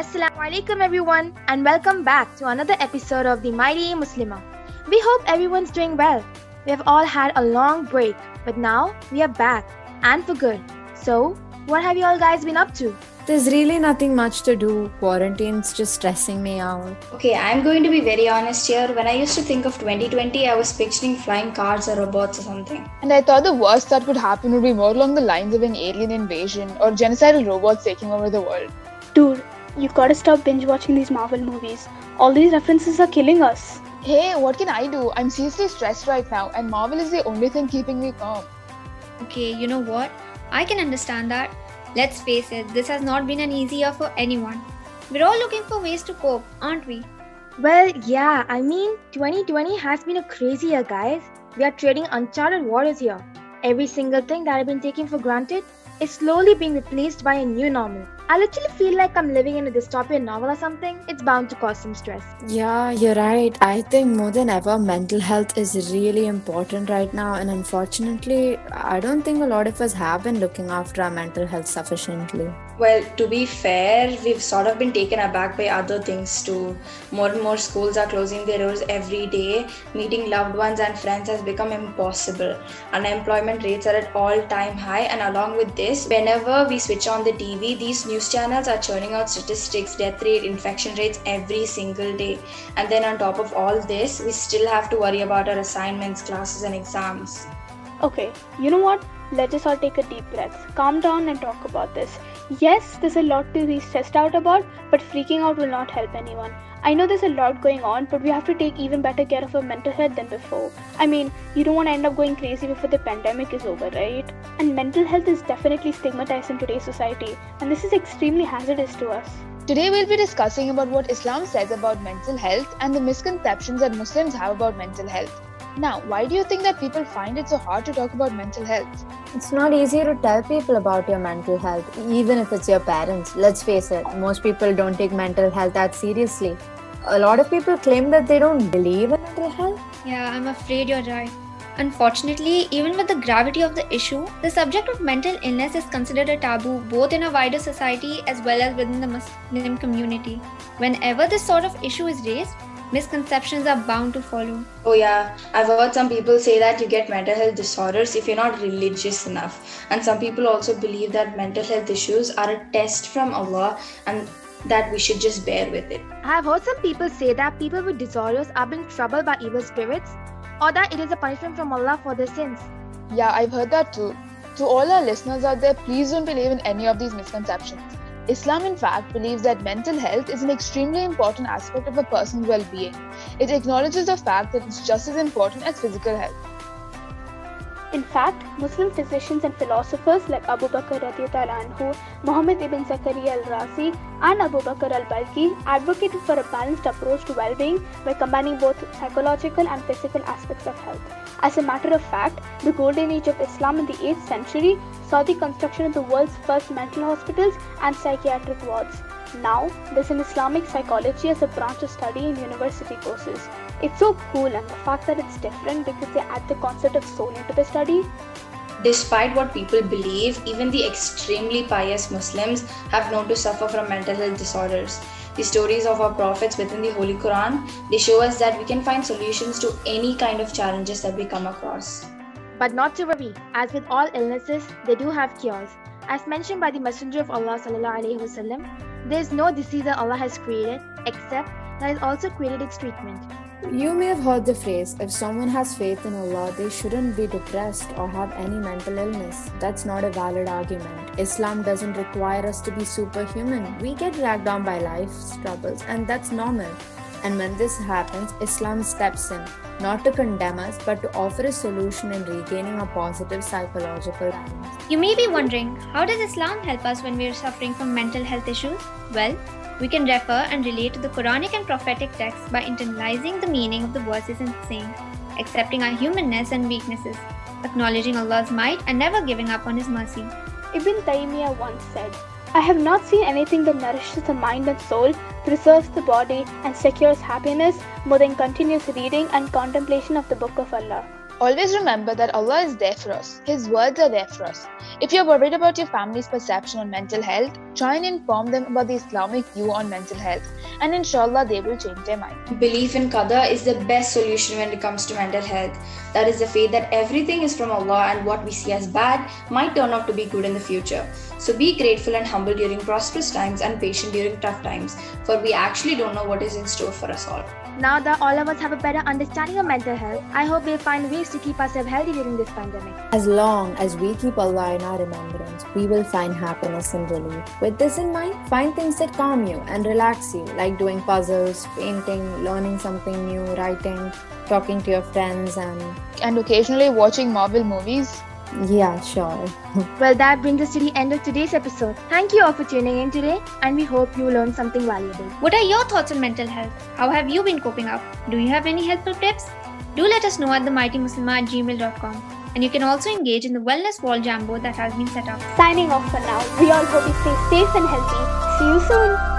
Assalamu alaikum everyone and welcome back to another episode of the Mighty Muslimah. We hope everyone's doing well. We have all had a long break, but now we are back and for good. So, what have you all guys been up to? There's really nothing much to do. Quarantine's just stressing me out. Okay, I'm going to be very honest here. When I used to think of 2020, I was picturing flying cars or robots or something. And I thought the worst that could happen would be more along the lines of an alien invasion or genocidal robots taking over the world. Dude, you gotta stop binge watching these Marvel movies. All these references are killing us. Hey, what can I do? I'm seriously stressed right now, and Marvel is the only thing keeping me calm. Okay, you know what? I can understand that. Let's face it, this has not been an easy year for anyone. We're all looking for ways to cope, aren't we? Well, yeah, I mean, 2020 has been a crazy year, guys. We are trading uncharted waters here. Every single thing that I've been taking for granted is slowly being replaced by a new normal. I literally feel like I'm living in a dystopian novel or something. It's bound to cause some stress. Yeah, you're right. I think more than ever, mental health is really important right now. And unfortunately, I don't think a lot of us have been looking after our mental health sufficiently. Well, to be fair, we've sort of been taken aback by other things too. More and more schools are closing their doors every day. Meeting loved ones and friends has become impossible. Unemployment rates are at all time high, and along with this, whenever we switch on the TV, these news channels are churning out statistics, death rate, infection rates every single day. And then on top of all this, we still have to worry about our assignments, classes, and exams. Okay, you know what? Let's just all take a deep breath, calm down, and talk about this. Yes, there's a lot to be stressed out about, but freaking out will not help anyone. I know there's a lot going on, but we have to take even better care of our mental health than before. I mean, you don't want to end up going crazy before the pandemic is over, right? And mental health is definitely stigmatized in today's society, and this is extremely hazardous to us. Today, we'll be discussing about what Islam says about mental health and the misconceptions that Muslims have about mental health. Now, why do you think that people find it so hard to talk about mental health? It's not easy to tell people about your mental health, even if it's your parents. Let's face it, most people don't take mental health that seriously. A lot of people claim that they don't believe in mental health. Yeah, I'm afraid you're right. Unfortunately, even with the gravity of the issue, the subject of mental illness is considered a taboo both in a wider society as well as within the Muslim community. Whenever this sort of issue is raised, misconceptions are bound to follow. Oh, yeah, I've heard some people say that you get mental health disorders if you're not religious enough. And some people also believe that mental health issues are a test from Allah and that we should just bear with it. I have heard some people say that people with disorders are being troubled by evil spirits or that it is a punishment from Allah for their sins. Yeah, I've heard that too. To all our listeners out there, please don't believe in any of these misconceptions. Islam, in fact, believes that mental health is an extremely important aspect of a person's well being. It acknowledges the fact that it's just as important as physical health. In fact, Muslim physicians and philosophers like Abu Bakr anhu, Muhammad ibn Zakaria al-Razi, and Abu Bakr al-Balkhi advocated for a balanced approach to well-being by combining both psychological and physical aspects of health. As a matter of fact, the golden age of Islam in the 8th century saw the construction of the world's first mental hospitals and psychiatric wards. Now, there's an Islamic psychology as a branch of study in university courses. It's so cool and the fact that it's different because they add the concept of soul into the study. Despite what people believe, even the extremely pious Muslims have known to suffer from mental health disorders. The stories of our prophets within the Holy Quran, they show us that we can find solutions to any kind of challenges that we come across. But not to worry, as with all illnesses, they do have cures. As mentioned by the Messenger of Allah wasallam, there is no disease that Allah has created except that He has also created its treatment. You may have heard the phrase if someone has faith in Allah, they shouldn't be depressed or have any mental illness. That's not a valid argument. Islam doesn't require us to be superhuman. We get dragged down by life's troubles, and that's normal. And when this happens, Islam steps in, not to condemn us, but to offer a solution in regaining a positive psychological balance. You may be wondering, how does Islam help us when we are suffering from mental health issues? Well, we can refer and relate to the Quranic and prophetic texts by internalizing the meaning of the verses and saying, accepting our humanness and weaknesses, acknowledging Allah's might and never giving up on His mercy. Ibn Taymiyyah once said, I have not seen anything that nourishes the mind and soul, preserves the body, and secures happiness more than continuous reading and contemplation of the Book of Allah. Always remember that Allah is there for us. His words are there for us. If you're worried about your family's perception on mental health, try and inform them about the Islamic view on mental health, and inshallah they will change their mind. Belief in Qadar is the best solution when it comes to mental health. That is the faith that everything is from Allah and what we see as bad might turn out to be good in the future. So be grateful and humble during prosperous times and patient during tough times, for we actually don't know what is in store for us all. Now that all of us have a better understanding of mental health, I hope we'll find ways to keep ourselves healthy during this pandemic. As long as we keep Allah in our remembrance, we will find happiness and relief. With this in mind, find things that calm you and relax you, like doing puzzles, painting, learning something new, writing, talking to your friends, and And occasionally watching Marvel movies. yeah, sure. Well, that brings us to the end of today's episode. Thank you all for tuning in today, and we hope you learned something valuable. What are your thoughts on mental health? How have you been coping up? Do you have any helpful tips? Do let us know at themightymuslimah at gmail.com. And you can also engage in the Wellness Wall Jamboard that has been set up. Signing off for now. We all hope you stay safe and healthy. See you soon.